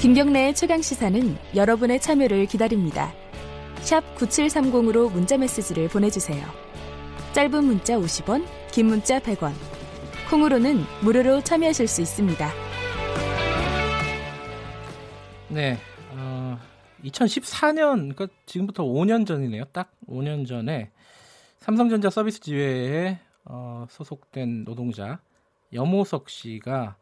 김경래의 최강 시사는 여러분의 참여를 기다립니다. 샵 9730으로 문자 메시지를 보내주세요. 짧은 문자 50원, 긴 문자 100원. 콩으로는 무료로 참여하실 수 있습니다. 네, 어, 2014년, 그러니까 지금부터 5년 전이네요. 딱 5년 전에 삼성전자 서비스 지회에 어, 소속된 노동자 염호석 씨가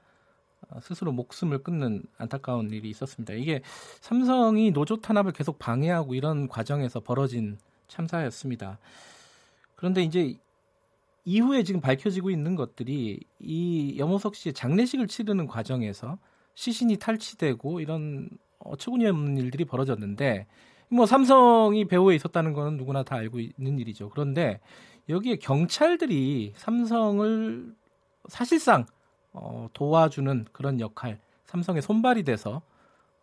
스스로 목숨을 끊는 안타까운 일이 있었습니다. 이게 삼성이 노조 탄압을 계속 방해하고 이런 과정에서 벌어진 참사였습니다. 그런데 이제 이후에 지금 밝혀지고 있는 것들이 이 염호석 씨의 장례식을 치르는 과정에서 시신이 탈취되고 이런 어처구니 없는 일들이 벌어졌는데 뭐 삼성이 배후에 있었다는 거는 누구나 다 알고 있는 일이죠. 그런데 여기에 경찰들이 삼성을 사실상 어, 도와주는 그런 역할, 삼성의 손발이 돼서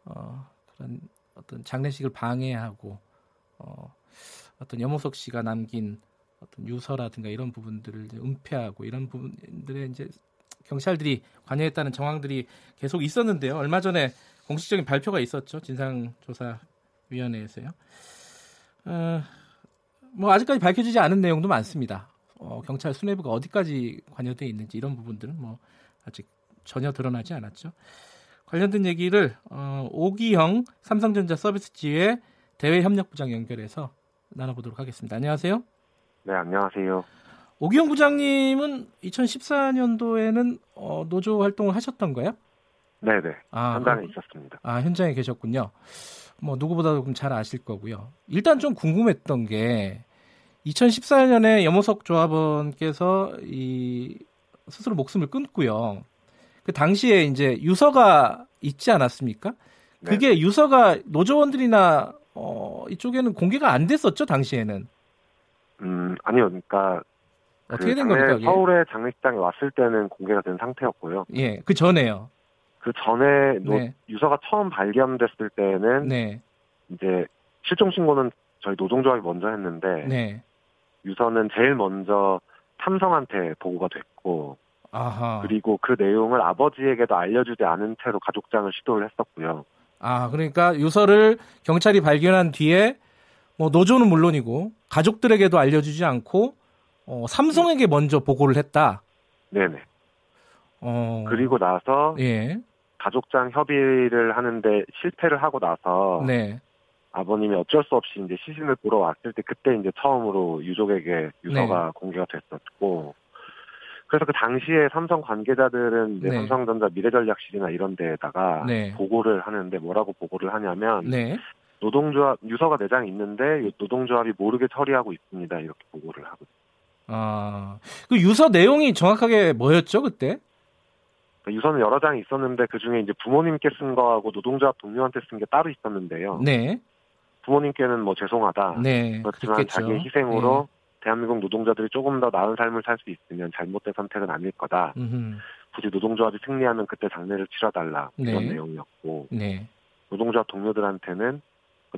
어, 그런 어떤 장례식을 방해하고 어, 어떤 염호석 씨가 남긴 어떤 유서라든가 이런 부분들을 은폐하고 이런 부분들에 이제 경찰들이 관여했다는 정황들이 계속 있었는데요. 얼마 전에 공식적인 발표가 있었죠. 진상조사위원회에서요. 어, 뭐 아직까지 밝혀지지 않은 내용도 많습니다. 어, 경찰 수뇌부가 어디까지 관여되어 있는지 이런 부분들은 뭐 아직 전혀 드러나지 않았죠. 관련된 얘기를 어, 오기형 삼성전자 서비스지회 대외협력부장 연결해서 나눠보도록 하겠습니다. 안녕하세요. 네, 안녕하세요. 오기영 부장님은 2014년도에는 어, 노조 활동을 하셨던가요? 네네. 아, 현장에 있었습니다. 아, 현장에 계셨군요. 뭐, 누구보다도 잘 아실 거고요. 일단 좀 궁금했던 게, 2014년에 염호석 조합원께서 이 스스로 목숨을 끊고요. 그 당시에 이제 유서가 있지 않았습니까? 그게 네. 유서가 노조원들이나 어, 이쪽에는 공개가 안 됐었죠 당시에는. 음 아니요, 그러니까 어떻게 된 겁니까? 서울에 장례식장에 왔을 때는 공개가 된 상태였고요. 예, 그 전에요. 그 전에 노, 네. 유서가 처음 발견됐을 때는 네. 이제 실종 신고는 저희 노동조합이 먼저 했는데 네. 유서는 제일 먼저 삼성한테 보고가 됐고 아하. 그리고 그 내용을 아버지에게도 알려주지 않은 채로 가족장을 시도를 했었고요. 아 그러니까 유서를 경찰이 발견한 뒤에 뭐 노조는 물론이고 가족들에게도 알려주지 않고 어, 삼성에게 먼저 보고를 했다. 네네. 어... 그리고 나서 예. 가족장 협의를 하는데 실패를 하고 나서 네. 아버님이 어쩔 수 없이 이제 시신을 보러 왔을 때 그때 이제 처음으로 유족에게 유서가 네. 공개가 됐었고 그래서 그 당시에 삼성 관계자들은 네. 삼성전자 미래전략실이나 이런 데에다가 네. 보고를 하는데 뭐라고 보고를 하냐면 네. 노동조합 유서가 내장이 있는데 노동조합이 모르게 처리하고 있습니다 이렇게 보고를 하고. 아, 그 유서 내용이 정확하게 뭐였죠 그때? 그러니까 유서는 여러 장이 있었는데 그 중에 이제 부모님께 쓴 거하고 노동조합 동료한테 쓴 게 따로 있었는데요. 네. 부모님께는 뭐 죄송하다. 네. 그렇지만 그렇겠죠. 자기의 희생으로 네. 대한민국 노동자들이 조금 더 나은 삶을 살 수 있으면 잘못된 선택은 아닐 거다. 음흠. 굳이 노동조합이 승리하면 그때 장례를 치러달라 네. 이런 내용이었고 네. 노동조합 동료들한테는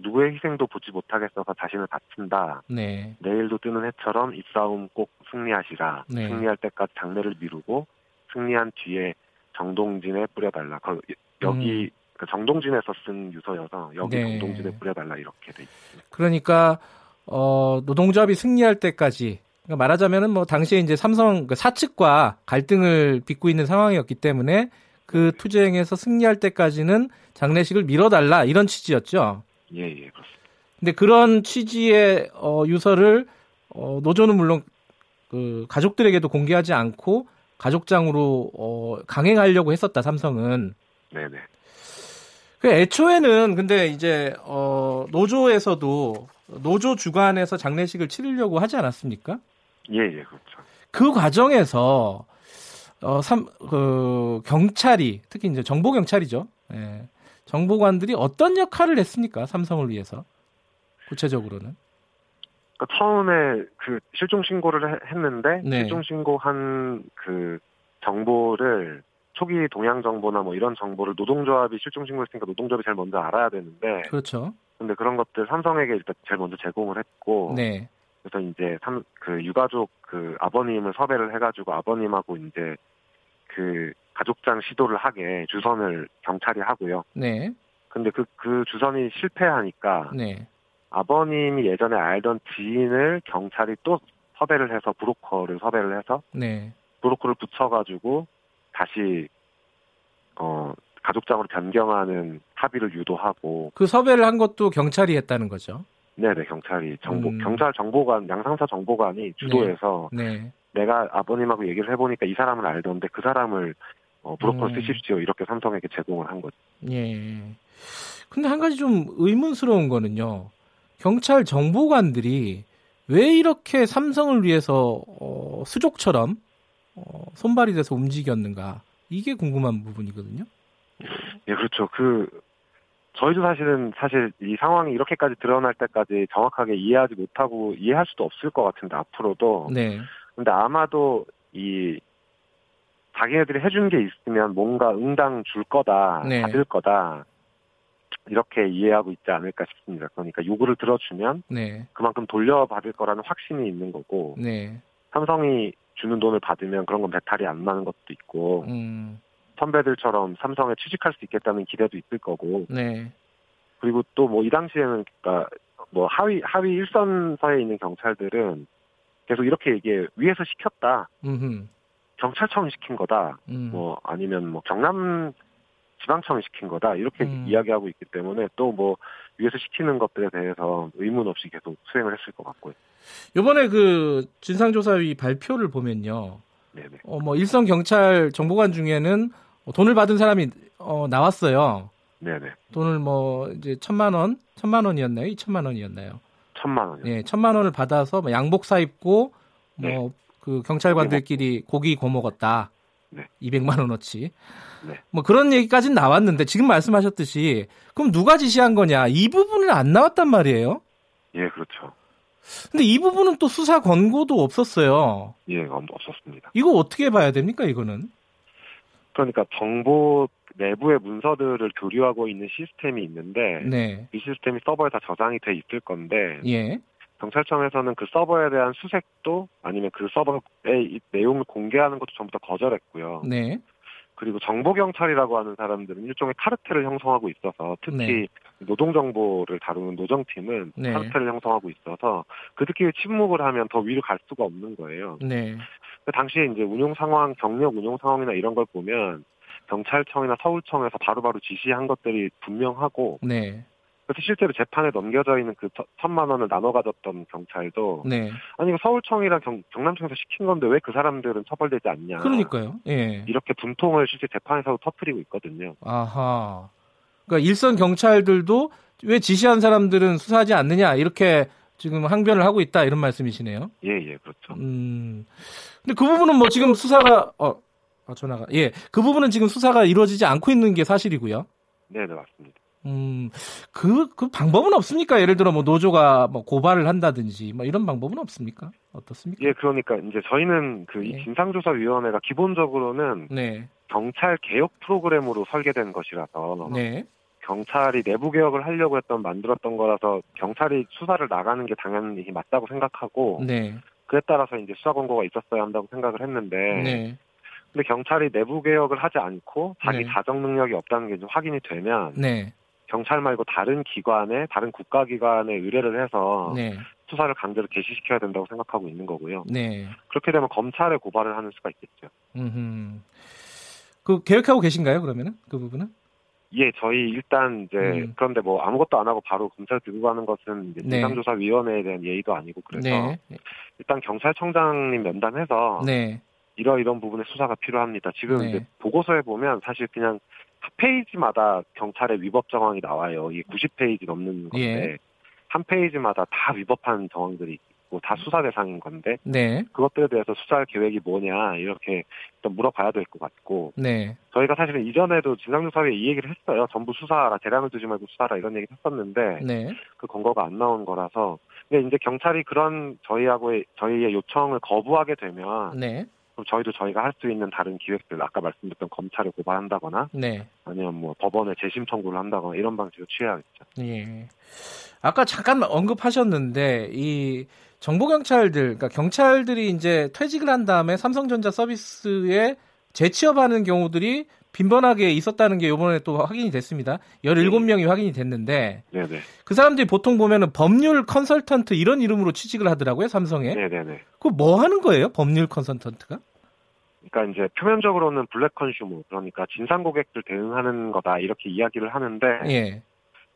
누구의 희생도 보지 못하겠어서 자신을 바친다. 네. 내일도 뜨는 해처럼 이 싸움 꼭 승리하시라. 네. 승리할 때까지 장례를 미루고 승리한 뒤에 정동진에 뿌려달라. 여기 음. 그 정동진에서 쓴 유서여서 여기 네. 정동진에 뿌려달라 이렇게 돼 있습니다. 그러니까 어, 노동조합이 승리할 때까지 그러니까 말하자면은 뭐 당시에 이제 삼성 그 사측과 갈등을 빚고 있는 상황이었기 때문에 그 네. 투쟁에서 승리할 때까지는 장례식을 미뤄달라 이런 취지였죠. 예, 예, 그렇습니다. 근데 그런 취지의 어, 유서를 어, 노조는 물론 그 가족들에게도 공개하지 않고 가족장으로 어, 강행하려고 했었다 삼성은. 네네. 그 애초에는 근데 이제 어, 노조에서도 노조 주관에서 장례식을 치르려고 하지 않았습니까? 예, 예, 그렇죠. 그 과정에서 어, 삼, 그 경찰이 특히 이제 정보 경찰이죠. 예. 정보관들이 어떤 역할을 했습니까? 삼성을 위해서 구체적으로는? 그러니까 처음에 그 실종 신고를 했는데 네. 실종 신고한 그 정보를 초기 동향 정보나 뭐 이런 정보를 노동조합이 실종 신고했으니까 노동조합이 제일 먼저 알아야 되는데 그렇죠. 근데 그런 것들 삼성에게 일단 제일 먼저 제공을 했고 네. 그래서 이제 삼 그 유가족 그 아버님을 섭외를 해가지고 아버님하고 이제 그 가족장 시도를 하게 주선을 경찰이 하고요. 네. 근데 그, 그 주선이 실패하니까 네. 아버님이 예전에 알던 지인을 경찰이 또 섭외를 해서 브로커를 섭외를 해서 네. 브로커를 붙여가지고 다시 어 가족장으로 변경하는 합의를 유도하고 그 섭외를 한 것도 경찰이 했다는 거죠. 네네 경찰이 정보 음. 경찰 정보관 양상사 정보관이 주도해서 네. 네. 내가 아버님하고 얘기를 해보니까 이 사람을 알던데 그 사람을 어, 브로커 음. 쓰십시오 이렇게 삼성에게 제공을 한 거죠. 예. 근데 한 가지 좀 의문스러운 거는요. 경찰 정보관들이 왜 이렇게 삼성을 위해서 어, 수족처럼 어, 손발이 돼서 움직였는가 이게 궁금한 부분이거든요. 예, 그렇죠. 그 저희도 사실은 사실 이 상황이 이렇게까지 드러날 때까지 정확하게 이해하지 못하고 이해할 수도 없을 것 같은데 앞으로도. 네. 근데 아마도 이 자기네들이 해준 게 있으면 뭔가 응당 줄 거다, 네. 받을 거다. 이렇게 이해하고 있지 않을까 싶습니다. 그러니까 요구를 들어주면 네. 그만큼 돌려받을 거라는 확신이 있는 거고 네. 삼성이 주는 돈을 받으면 그런 건 배탈이 안 나는 것도 있고 음. 선배들처럼 삼성에 취직할 수 있겠다는 기대도 있을 거고 네. 그리고 또 뭐 이 당시에는 그러니까 뭐 하위 하위 일선서에 있는 경찰들은 계속 이렇게 얘기해 위에서 시켰다 음흠. 경찰청 시킨 거다 음. 뭐 아니면 뭐 경남 지방청이 시킨 거다 이렇게 음. 이야기하고 있기 때문에 또 뭐 위에서 시키는 것들에 대해서 의문 없이 계속 수행을 했을 것 같고요. 이번에 그 진상조사위 발표를 보면요. 네네. 어, 뭐 일선 경찰 정보관 중에는 돈을 받은 사람이 어, 나왔어요. 네네. 돈을 뭐 이제 천만 원, 천만 원이었나요? 이천만 원이었나요? 천만 원. 예, 천만 원을 받아서 뭐 양복 사 입고 뭐그 네. 경찰관들끼리 고기 고 먹었다. 네. 200만 원어치. 네. 뭐 그런 얘기까지는 나왔는데 지금 말씀하셨듯이 그럼 누가 지시한 거냐 이 부분은 안 나왔단 말이에요. 예, 그렇죠. 근데 이 부분은 또 수사 권고도 없었어요. 예, 없었습니다. 이거 어떻게 봐야 됩니까, 이거는? 그러니까 정보 내부의 문서들을 교류하고 있는 시스템이 있는데 네. 이 시스템이 서버에 다 저장이 돼 있을 건데 예. 경찰청에서는 그 서버에 대한 수색도 아니면 그 서버의 내용을 공개하는 것도 전부 다 거절했고요. 네. 그리고 정보 경찰이라고 하는 사람들은 일종의 카르텔을 형성하고 있어서 특히 네. 노동 정보를 다루는 노정팀은 네. 카르텔을 형성하고 있어서 그들끼리 침묵을 하면 더 위로 갈 수가 없는 거예요. 네. 그 당시에 이제 운용 상황, 경력 운용 상황이나 이런 걸 보면 경찰청이나 서울청에서 바로 바로 지시한 것들이 분명하고 네. 그래서 실제로 재판에 넘겨져 있는 그 천만 원을 나눠 가졌던 경찰도 네. 아니 서울청이랑 경, 경남청에서 시킨 건데 왜 그 사람들은 처벌되지 않냐. 그러니까요. 예. 이렇게 분통을 실제 재판에서도 터뜨리고 있거든요. 아하. 그러니까 일선 경찰들도 왜 지시한 사람들은 수사하지 않느냐 이렇게 지금 항변을 하고 있다 이런 말씀이시네요. 예, 예, 그렇죠. 음. 근데 그 부분은 뭐 지금 수사가 어, 아, 전화가 예, 그 부분은 지금 수사가 이루어지지 않고 있는 게 사실이고요. 네, 네 맞습니다. 음, 그, 그 방법은 없습니까? 예를 들어 뭐 노조가 뭐 고발을 한다든지 뭐 이런 방법은 없습니까? 어떻습니까? 예, 그러니까 이제 저희는 그이 네. 진상조사위원회가 기본적으로는 네. 경찰 개혁 프로그램으로 설계된 것이라서 네. 경찰이 내부 개혁을 하려고 했던 만들었던 거라서 경찰이 수사를 나가는 게 당연히 맞다고 생각하고 네. 그에 따라서 이제 수사 권고가 있었어야 한다고 생각을 했는데 네. 근데 경찰이 내부 개혁을 하지 않고 자기 네. 자정 능력이 없다는 게 좀 확인이 되면 네. 경찰 말고 다른 기관에 다른 국가 기관에 의뢰를 해서 네. 수사를 강제로 개시시켜야 된다고 생각하고 있는 거고요. 네. 그렇게 되면 검찰에 고발을 하는 수가 있겠죠. 음흠. 그 계획하고 계신가요? 그러면은 그 부분은? 예, 저희 일단 이제 음. 그런데 뭐 아무것도 안 하고 바로 검찰 들고 가는 것은 네. 진상조사위원회에 대한 예의도 아니고 그래서 네. 일단 경찰청장님 면담해서 네. 이러이런 부분에 수사가 필요합니다. 지금 네. 이제 보고서에 보면 사실 그냥 페이지마다 경찰의 위법 정황이 나와요. 이게 90페이지 넘는 건데 예. 한 페이지마다 다 위법한 정황들이 있고 다 수사 대상인 건데 네. 그것들에 대해서 수사할 계획이 뭐냐 이렇게 좀 물어봐야 될 것 같고 네. 저희가 사실은 이전에도 진상조사위에 이 얘기를 했어요. 전부 수사하라 대량을 두지 말고 수사하라 이런 얘기 했었는데 네. 그 권고가 안 나온 거라서 근데 이제 경찰이 그런 저희하고의 저희의 요청을 거부하게 되면 네. 그럼 저희도 저희가 할 수 있는 다른 기획들 아까 말씀드렸던 검찰을 고발한다거나 네. 아니면 뭐 법원에 재심 청구를 한다거나 이런 방식을 취해야겠죠. 예. 아까 잠깐 언급하셨는데 이 정보 경찰들 그러니까 경찰들이 이제 퇴직을 한 다음에 삼성전자 서비스에 재취업하는 경우들이 빈번하게 있었다는 게 이번에 또 확인이 됐습니다. 17명이 네. 확인이 됐는데 네네. 그 사람들이 보통 보면은 법률 컨설턴트 이런 이름으로 취직을 하더라고요, 삼성에. 네네네. 그뭐 하는 거예요, 법률 컨설턴트가? 그러니까 이제 표면적으로는 블랙 컨슈머 그러니까 진상 고객들 대응하는 거다 이렇게 이야기를 하는데 예.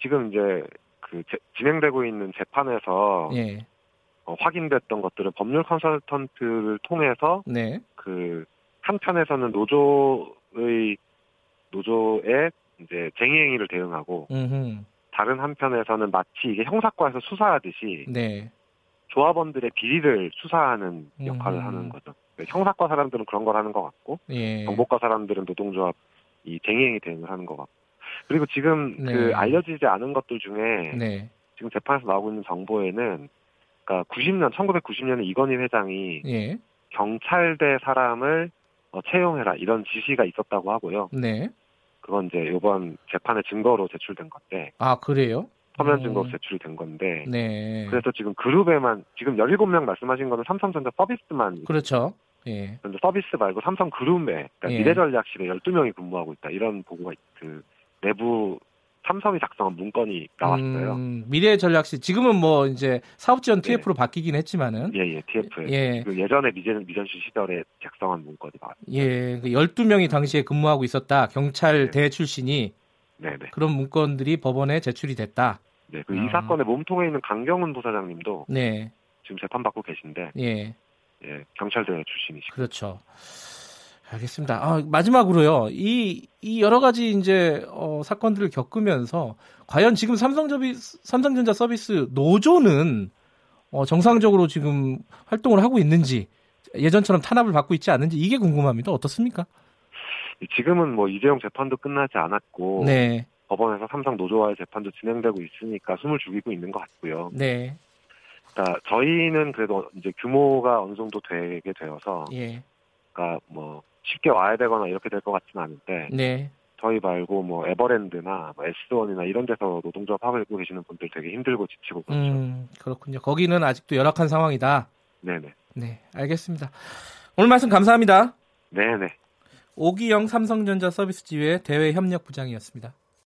지금 이제 그 제, 진행되고 있는 재판에서 예. 어, 확인됐던 것들은 법률 컨설턴트를 통해서 네. 그 한편에서는 노조의 노조의 이제 쟁의 행위를 대응하고 음흠. 다른 한편에서는 마치 이게 형사과에서 수사하듯이 네. 조합원들의 비리를 수사하는 역할을 음흠. 하는 거죠. 형사과 사람들은 그런 걸 하는 것 같고 예. 정보과 사람들은 노동조합 이 쟁의행위 대응을 하는 것 같고 그리고 지금 네. 그 알려지지 않은 것들 중에 네. 지금 재판에서 나오고 있는 정보에는 그러니까 90년 1990년에 이건희 회장이 예. 경찰대 사람을 어, 채용해라 이런 지시가 있었다고 하고요. 네. 그건 이제 이번 재판의 증거로 제출된 건데. 아 그래요? 서면 증거로 음. 제출이 된 건데. 네. 그래서 지금 그룹에만 지금 17명 말씀하신 거는 삼성전자 서비스만. 그렇죠. 예. 그런데 서비스 말고 삼성 그룹에 그러니까 예. 미래전략실에 12명이 근무하고 있다. 이런 보고가 그 내부 삼성이 작성한 문건이 나왔어요. 음, 미래 전략실 지금은 뭐 이제 사업 지원 TF로 네. 바뀌긴 했지만은 예, 예, TF. 예. 그 예전에 미전 미전시 시절에 작성한 문건이 나왔어요. 예. 그 12명이 당시에 근무하고 있었다. 경찰대 네. 출신이 네, 네. 그런 문건들이 법원에 제출이 됐다. 네. 그이 아. 사건의 몸통에 있는 강경훈 부사장님도 네. 지금 재판 받고 계신데 예. 예, 경찰대 출신이시고. 그렇죠. 알겠습니다. 아, 마지막으로요. 이, 이 여러 가지 이제 어, 사건들을 겪으면서 과연 지금 삼성전비, 삼성전자 서비스 노조는 어, 정상적으로 지금 활동을 하고 있는지 예전처럼 탄압을 받고 있지 않은지 이게 궁금합니다. 어떻습니까? 지금은 뭐 이재용 재판도 끝나지 않았고 네. 법원에서 삼성 노조와의 재판도 진행되고 있으니까 숨을 죽이고 있는 것 같고요. 네. 그러니까 저희는 그래도 이제 규모가 어느 정도 되게 되어서 예. 그러니까 뭐 쉽게 와야 되거나 이렇게 될 것 같지는 않은데 네. 저희 말고 뭐 에버랜드나 뭐 S1이나 이런 데서 노동조합 하고 계시는 분들 되게 힘들고 지치고 그렇죠. 음, 그렇군요. 거기는 아직도 열악한 상황이다. 네네. 네, 알겠습니다. 오늘 말씀 감사합니다. 네네. 오기영 삼성전자 서비스 지회 대외 협력 부장이었습니다.